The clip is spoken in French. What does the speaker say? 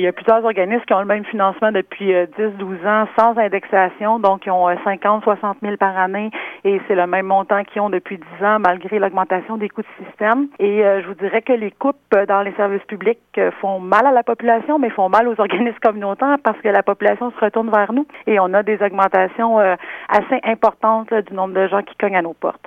Il y a plusieurs organismes qui ont le même financement depuis euh, 10-12 ans sans indexation, donc ils ont 50, 60 000 par année et c'est le même montant qu'ils ont depuis 10 ans malgré l'augmentation des coûts de système. Et euh, je vous dirais que les coupes euh, dans les services publics font mal à la population, mais font mal aux organismes communautaires parce que la population se retourne vers nous et on a des augmentations assez importantes du nombre de gens qui cognent à nos portes.